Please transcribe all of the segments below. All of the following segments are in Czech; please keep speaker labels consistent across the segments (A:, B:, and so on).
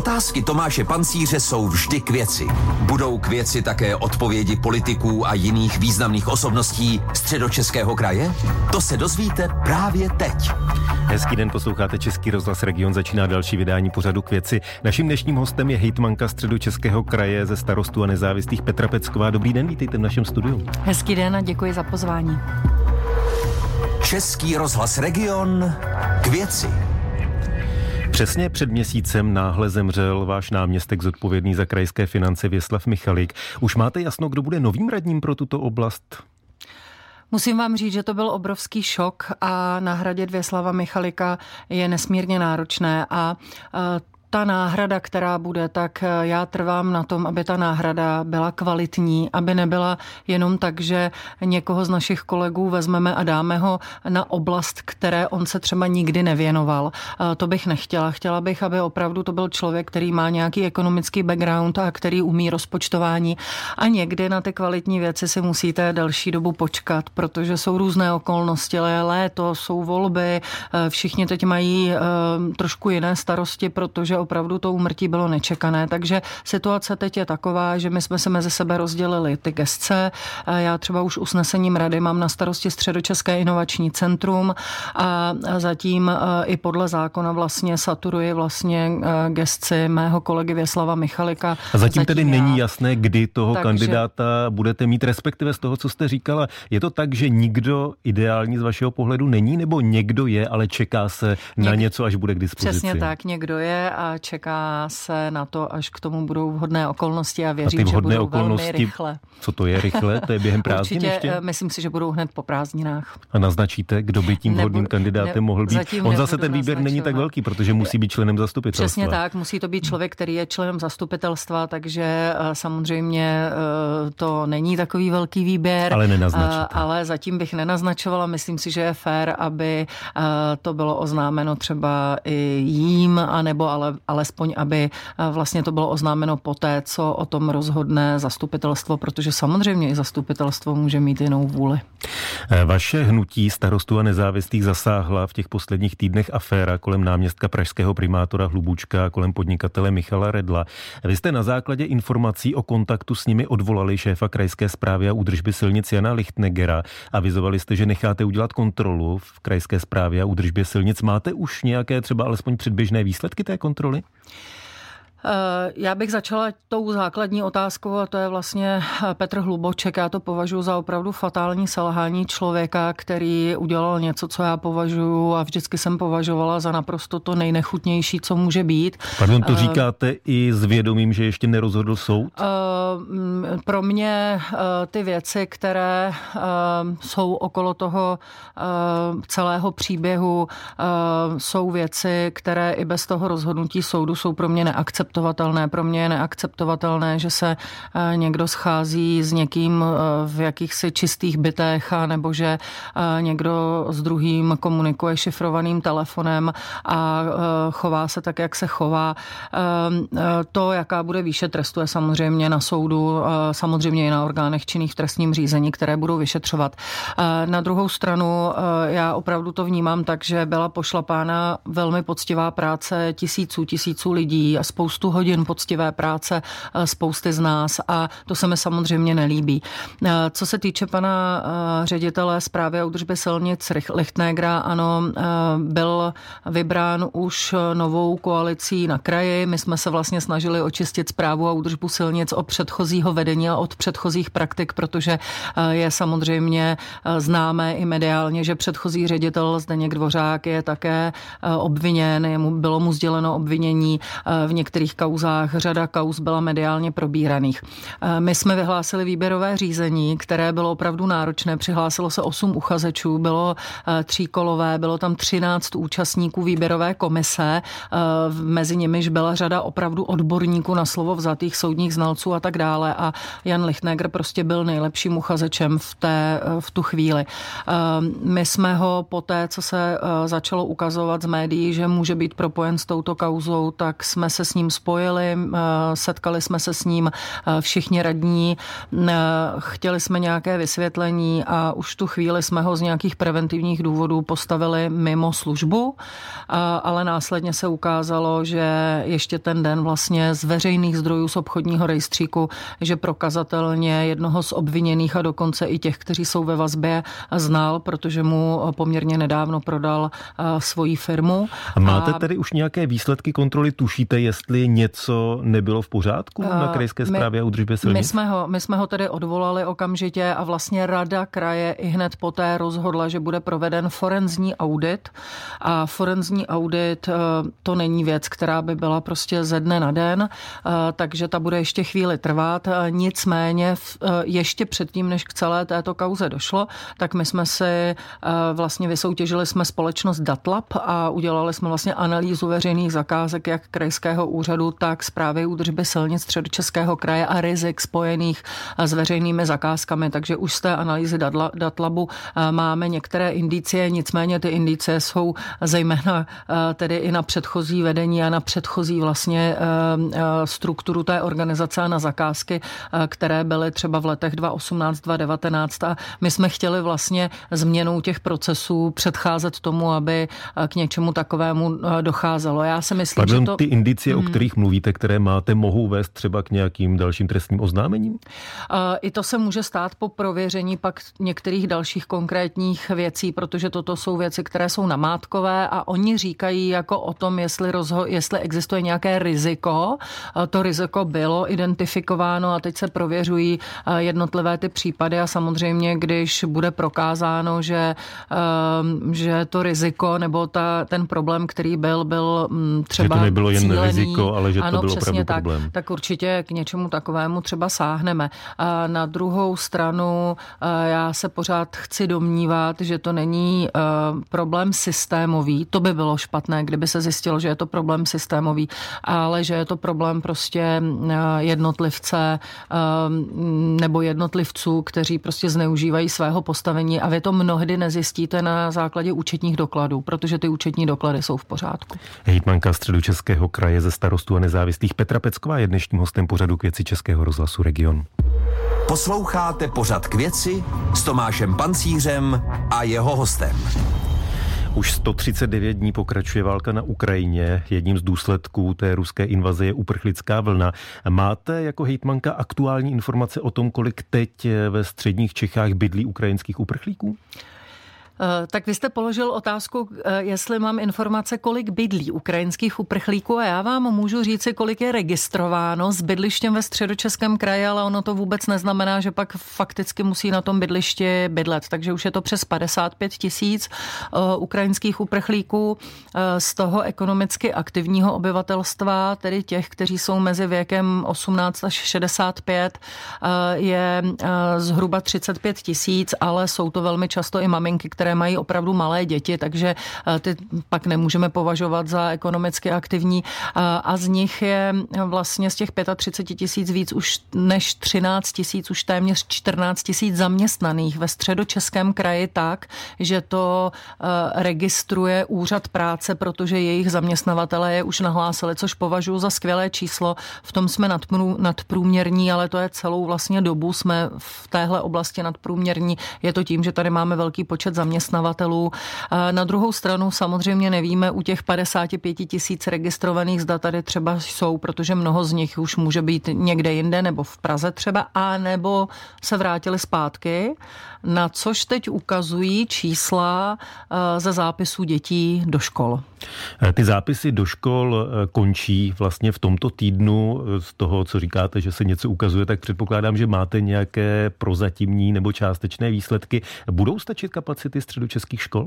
A: Otázky Tomáše Pancíře jsou vždy k věci. Budou k věci také odpovědi politiků a jiných významných osobností středočeského kraje? To se dozvíte právě teď.
B: Hezký den, posloucháte Český rozhlas Region, začíná další vydání pořadu k věci. Naším dnešním hostem je hejtmanka středočeského kraje ze starostu a nezávislých Petra Pecková. Dobrý den, vítejte v našem studiu.
C: Hezký den a děkuji za pozvání.
A: Český rozhlas Region k věci.
B: Přesně před měsícem náhle zemřel váš náměstek zodpovědný za krajské finance Věslav Michalik. Už máte jasno, kdo bude novým radním pro tuto oblast?
C: Musím vám říct, že to byl obrovský šok a nahradit Věslava Michalika je nesmírně náročné a ta náhrada, která bude, tak eh, já trvám na tom, aby ta náhrada byla kvalitní, aby nebyla jenom tak, že někoho z našich kolegů vezmeme a dáme ho na oblast, které on se třeba nikdy nevěnoval. Eh, to bych nechtěla. Chtěla bych, aby opravdu to byl člověk, který má nějaký ekonomický background a který umí rozpočtování. A někdy na ty kvalitní věci si musíte delší dobu počkat, protože jsou různé okolnosti, ale léto, jsou volby, eh, všichni teď mají trošku jiné starosti, protože opravdu to úmrtí bylo nečekané. Takže situace teď je taková, že my jsme se mezi sebe rozdělili ty gestce. Já třeba už usnesením rady mám na starosti Středočeské inovační centrum a zatím e, i podle zákona vlastně saturuji vlastně e, gestci mého kolegy Věslava Michalika.
B: A zatím, zatím tedy já. není jasné, kdy toho Takže... kandidáta budete mít, respektive z toho, co jste říkala. Je to tak, že nikdo ideální z vašeho pohledu není, nebo někdo je, ale čeká se na něco, až bude k dispozici?
C: Přesně tak, někdo je a čeká se na to, až k tomu budou vhodné okolnosti a věřím, a ty vhodné že budou okolnosti, velmi rychle.
B: Co to je rychle? To je během prázdnin
C: Určitě,
B: ještě?
C: Eh, myslím si, že budou hned po prázdninách.
B: A naznačíte, kdo by tím vhodným kandidátem ne, mohl být? On zase ten výběr naznačovat. není tak velký, protože musí být členem zastupitelstva.
C: Přesně tak, musí to být člověk, který je členem zastupitelstva, takže eh, samozřejmě eh, to není takový velký výběr.
B: Ale nenaznačíte.
C: Ale zatím bych nenaznačovala. Myslím si, že je fér, aby to bylo oznámeno třeba i jím, anebo ale alespoň, aby eh, vlastně to bylo oznámeno poté, co o tom rozhodne zastupitelstvo, protože samozřejmě i zastupitelstvo může mít jinou vůli.
B: Eh, vaše hnutí starostu a nezávislých zasáhla v těch posledních týdnech aféra kolem náměstka pražského primátora Hlubučka a kolem podnikatele Michala Redla. Vy jste na základě informací o kontaktu s nimi odvolali šéfa krajské zprávy a údržby silnic Jana Lichtnegera. Avizovali jste, že necháte udělat kontrolu v krajské zprávě a údržbě silnic. Máte už nějaké třeba alespoň předběžné výsledky té kontroly?
C: contrôler. Já bych začala tou základní otázkou a to je vlastně eh, Petr Hluboček. Já to považuji za opravdu fatální selhání člověka, který udělal něco, co já považuji a vždycky jsem považovala za naprosto to nejnechutnější, co může být.
B: Pardon, to eh, říkáte i s vědomím, že ještě nerozhodl soud?
C: Pro mě ty věci, které jsou okolo toho celého příběhu, jsou věci, které i bez toho rozhodnutí soudu jsou pro mě neakceptovatelné neakceptovatelné. Pro mě je neakceptovatelné, že se eh, někdo schází s někým eh, v jakýchsi čistých bytech, nebo že eh, někdo s druhým komunikuje šifrovaným telefonem a chová se tak, jak se chová. To, jaká bude výše trestu, je samozřejmě na soudu, samozřejmě i na orgánech činných v trestním řízení, které budou vyšetřovat. Na druhou stranu já opravdu to vnímám tak, že byla pošlapána velmi poctivá práce tisíců, tisíců lidí a spoustu spoustu hodin poctivé práce eh, spousty z nás a to se mi samozřejmě nelíbí. Eh, co se týče pana eh, ředitele zprávy a údržby silnic Lichtnegra, ano, byl vybrán už novou koalicí na kraji. My jsme se vlastně snažili očistit zprávu a údržbu silnic od předchozího vedení a od předchozích praktik, protože je samozřejmě známé i mediálně, že předchozí ředitel Zdeněk Dvořák je také obviněn, jemu bylo mu sděleno obvinění v některých některých kauzách, řada kauz byla mediálně probíraných. Eh, my jsme vyhlásili výběrové řízení, které bylo opravdu náročné. Přihlásilo se 8 uchazečů, bylo eh, tříkolové, bylo tam 13 účastníků výběrové komise, eh, mezi nimiž byla řada opravdu odborníků na slovo vzatých soudních znalců a tak dále a Jan Lichtneger prostě byl nejlepším uchazečem v, té, v tu chvíli. My jsme ho po té, co se začalo ukazovat z médií, že může být propojen s touto kauzou, tak jsme se s ním spojili, setkali jsme se s ním všichni radní, chtěli jsme nějaké vysvětlení a už tu chvíli jsme ho z nějakých preventivních důvodů postavili mimo službu, ale následně se ukázalo, že ještě ten den vlastně z veřejných zdrojů z obchodního rejstříku, že prokazatelně jednoho z obviněných a dokonce i těch, kteří jsou ve vazbě, znal, protože mu poměrně nedávno prodal svoji firmu.
B: A máte a... tedy už nějaké výsledky kontroly? Tušíte, jestli něco nebylo v pořádku na krajské zprávě a údržbě silnic?
C: My jsme, ho, my jsme ho tedy odvolali okamžitě a vlastně rada kraje i hned poté rozhodla, že bude proveden forenzní audit. A forenzní audit to není věc, která by byla prostě ze dne na den, takže ta bude ještě chvíli trvat. Nicméně ještě předtím, než k celé této kauze došlo, tak my jsme si vlastně vysoutěžili jsme společnost Datlab a udělali jsme vlastně analýzu veřejných zakázek jak krajského úřadu, tak zprávy údržby silnic středočeského kraje a rizik spojených s veřejnými zakázkami. Takže už z té analýzy Datlabu máme některé indicie, nicméně ty indicie jsou zejména tedy i na předchozí vedení a na předchozí vlastně strukturu té organizace a na zakázky, které byly třeba v letech 2018, 2019 a my jsme chtěli vlastně změnou těch procesů předcházet tomu, aby k něčemu takovému docházelo. Já si myslím,
B: Pardon,
C: že to...
B: ty indicie, hmm. o kterých mluvíte, které máte, mohou vést třeba k nějakým dalším trestním oznámením?
C: I to se může stát po prověření pak některých dalších konkrétních věcí, protože toto jsou věci, které jsou namátkové a oni říkají jako o tom, jestli, rozho- jestli existuje nějaké riziko. To riziko bylo identifikováno a teď se prověřují jednotlivé ty případy a samozřejmě, když bude prokázáno, že, že to riziko nebo ta, ten problém, který byl, byl mm, třeba
B: Že to nebylo jen
C: cílený,
B: riziko, ale že to
C: ano,
B: bylo opravdu
C: tak,
B: problém.
C: Tak určitě k něčemu takovému třeba sáhneme. A na druhou stranu já se pořád chci domnívat, že to není problém systémový. To by bylo špatné, kdyby se zjistilo, že je to problém systémový, ale že je to problém prostě jednotlivce nebo jednotlivců, kteří prostě zneužívají svého postavení a vy to mnohdy nezjistíte na základě účetních dokladů, protože ty účetní doklady jsou v pořádku.
B: Hejtmanka středu Českého kraje ze starostů a nezávislých Petra Pecková je dnešním hostem pořadu k věci Českého rozhlasu Region.
A: Posloucháte pořad k věci s Tomášem Pancířem a jeho hostem.
B: Už 139 dní pokračuje válka na Ukrajině. Jedním z důsledků té ruské invaze je uprchlická vlna. Máte jako hejtmanka aktuální informace o tom, kolik teď ve středních Čechách bydlí ukrajinských uprchlíků?
C: Eh, tak vy jste položil otázku, eh, jestli mám informace, kolik bydlí ukrajinských uprchlíků a já vám můžu říci, kolik je registrováno s bydlištěm ve středočeském kraji, ale ono to vůbec neznamená, že pak fakticky musí na tom bydlišti bydlet. Takže už je to přes 55 tisíc eh, ukrajinských uprchlíků z toho ekonomicky aktivního obyvatelstva, tedy těch, kteří jsou mezi věkem 18 až 65, je zhruba 35 tisíc, ale jsou to velmi často i maminky, které které mají opravdu malé děti, takže eh, ty pak nemůžeme považovat za ekonomicky aktivní. A z nich je vlastně z těch 35 tisíc víc už než 13 tisíc, už téměř 14 tisíc zaměstnaných ve středočeském kraji tak, že to eh, registruje úřad práce, protože jejich zaměstnavatele je už nahlásili, což považuji za skvělé číslo. V tom jsme nadprůměrní, ale to je celou vlastně dobu jsme v téhle oblasti nadprůměrní. Je to tím, že tady máme velký počet zaměstnaných zaměstnavatelů. Na druhou stranu samozřejmě nevíme u těch 55 tisíc registrovaných, zda tady třeba jsou, protože mnoho z nich už může být někde jinde nebo v Praze třeba, a nebo se vrátili zpátky, na což teď ukazují čísla eh, ze zápisů dětí do škol.
B: Eh, ty zápisy do škol eh, končí vlastně v tomto týdnu. Z toho, co říkáte, že se něco ukazuje, tak předpokládám, že máte nějaké prozatímní nebo částečné výsledky. Budou stačit kapacity středočeských škol?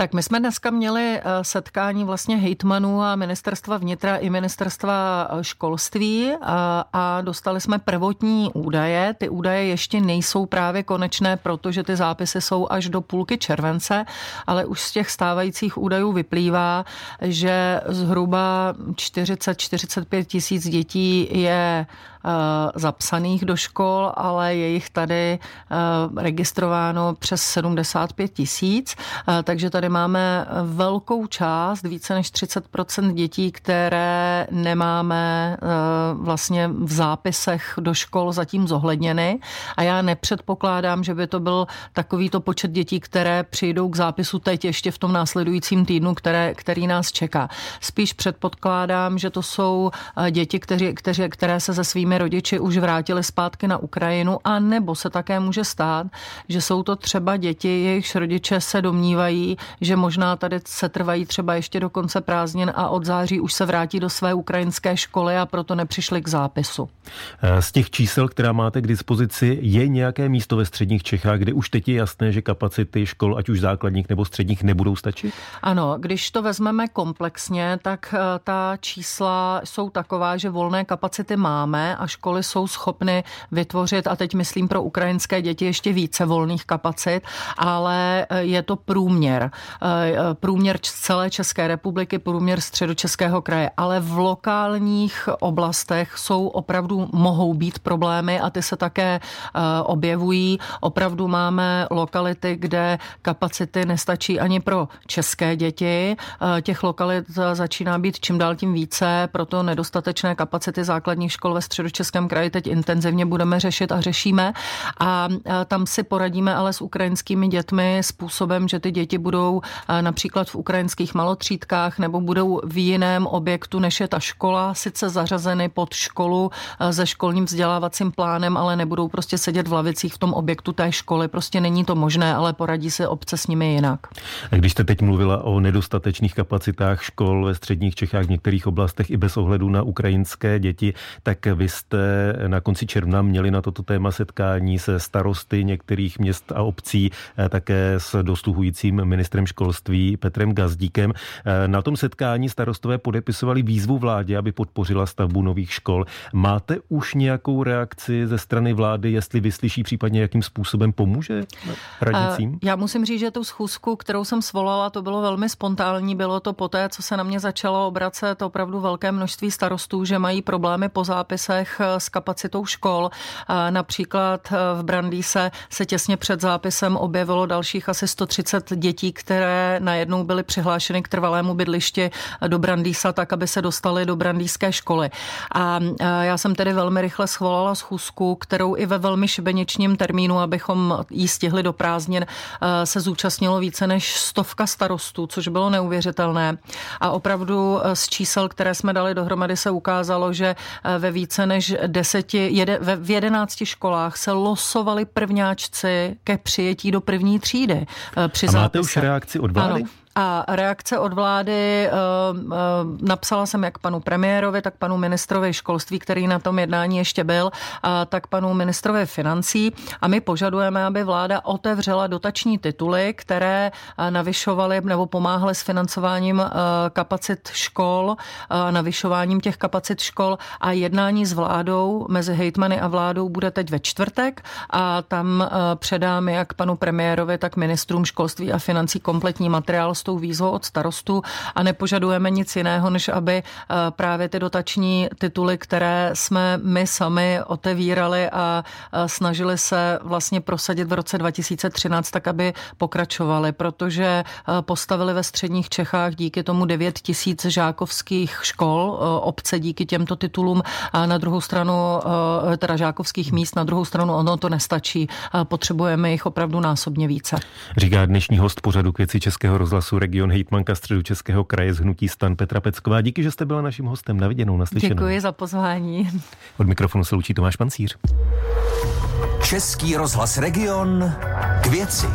C: Tak my jsme dneska měli eh, setkání vlastně hejtmanů a ministerstva vnitra i ministerstva eh, školství a, a dostali jsme prvotní údaje. Ty údaje ještě nejsou právě konečné, protože ty zápisy jsou až do půlky července, ale už z těch stávajících údajů vyplývá, že zhruba 40-45 tisíc dětí je Eh, zapsaných do škol, ale je jich tady eh, registrováno přes 75 tisíc, eh, takže tady máme velkou část, více než 30% dětí, které nemáme eh, vlastně v zápisech do škol zatím zohledněny. A já nepředpokládám, že by to byl takovýto počet dětí, které přijdou k zápisu teď ještě v tom následujícím týdnu, které, který nás čeká. Spíš předpokládám, že to jsou eh, děti, kteří, kteří, které se se svými rodiči už vrátili zpátky na Ukrajinu, a nebo se také může stát, že jsou to třeba děti, jejichž rodiče se domnívají, že možná tady se trvají třeba ještě do konce prázdnin a od září už se vrátí do své ukrajinské školy a proto nepřišli k zápisu.
B: Eh, z těch čísel, která máte k dispozici, je nějaké místo ve středních Čechách, kde už teď je jasné, že kapacity škol, ať už základních nebo středních, nebudou stačit?
C: Ano, když to vezmeme komplexně, tak eh, ta čísla jsou taková, že volné kapacity máme a školy jsou schopny vytvořit, a teď myslím pro ukrajinské děti ještě více volných kapacit, ale eh, je to průměr. Průměr celé České republiky, průměr středočeského kraje, ale v lokálních oblastech jsou opravdu mohou být problémy a ty se také objevují. Opravdu máme lokality, kde kapacity nestačí ani pro české děti. Těch lokalit začíná být čím dál tím více, proto nedostatečné kapacity základních škol ve středočeském kraji teď intenzivně budeme řešit a řešíme. A tam si poradíme ale s ukrajinskými dětmi způsobem, že ty děti budou například v ukrajinských malotřídkách nebo budou v jiném objektu, než je ta škola, sice zařazeny pod školu se školním vzdělávacím plánem, ale nebudou prostě sedět v lavicích v tom objektu té školy. Prostě není to možné, ale poradí se obce s nimi jinak.
B: A když jste teď mluvila o nedostatečných kapacitách škol ve středních Čechách, v některých oblastech i bez ohledu na ukrajinské děti, tak vy jste na konci června měli na toto téma setkání se starosty některých měst a obcí, eh, také s dosluhujícím ministrem školství Petrem Gazdíkem. Eh, na tom setkání starostové podepisovali výzvu vládě, aby podpořila stavbu nových škol. Máte už nějakou reakci ze strany vlády, jestli vyslyší případně jakým způsobem pomůže radnicím?
C: Já musím říct, že tu schůzku, kterou jsem svolala, to bylo velmi spontánní. Bylo to poté, co se na mě začalo obracet opravdu velké množství starostů, že mají problémy po zápisech s kapacitou škol. Například v Brandýse se těsně před zápisem objevilo dalších asi 130 dětí, které najednou byly přihlášeny k trvalému bydlišti do Brandýsa, tak aby se dostali do brandýské školy. A já jsem tedy velmi rychle schvolala schůzku, kterou i ve velmi šibeničním termínu, abychom jí stihli do prázdnin, eh, se zúčastnilo více než stovka starostů, což bylo neuvěřitelné. A opravdu eh, z čísel, které jsme dali dohromady, se ukázalo, že eh, ve více než deseti, jede, v jedenácti školách se losovali prvňáčci ke přijetí do první třídy.
B: Při A máte zápise. už reakci od vlády? Ano.
C: A reakce od vlády eh, eh, napsala jsem jak panu premiérovi, tak panu ministrovi školství, který na tom jednání ještě byl, tak panu ministrovi financí. A my požadujeme, aby vláda otevřela dotační tituly, které eh, navyšovaly nebo pomáhaly s financováním kapacit škol, navyšováním těch kapacit škol a jednání s vládou mezi hejtmany a vládou bude teď ve čtvrtek a tam předám jak panu premiérovi, tak ministrům školství a financí kompletní materiál s tou výzvou od starostu a nepožadujeme nic jiného, než aby eh, právě ty dotační tituly, které jsme my sami otevírali a eh, snažili se vlastně prosadit v roce 2013, tak aby pokračovali, protože eh, postavili ve středních Čechách díky tomu 9 tisíc žákovských škol, obce díky těmto titulům a na druhou stranu, teda žákovských míst, na druhou stranu ono to nestačí. Potřebujeme jich opravdu násobně více.
B: Říká dnešní host pořadu k věci Českého rozhlasu rozhlasu Region hejtmanka středu Českého kraje z Hnutí stan Petra Pecková. Díky, že jste byla naším hostem. Na viděnou, naslyšenou.
C: Děkuji za pozvání.
B: Od mikrofonu se loučí Tomáš Pancíř.
A: Český rozhlas Region k věci.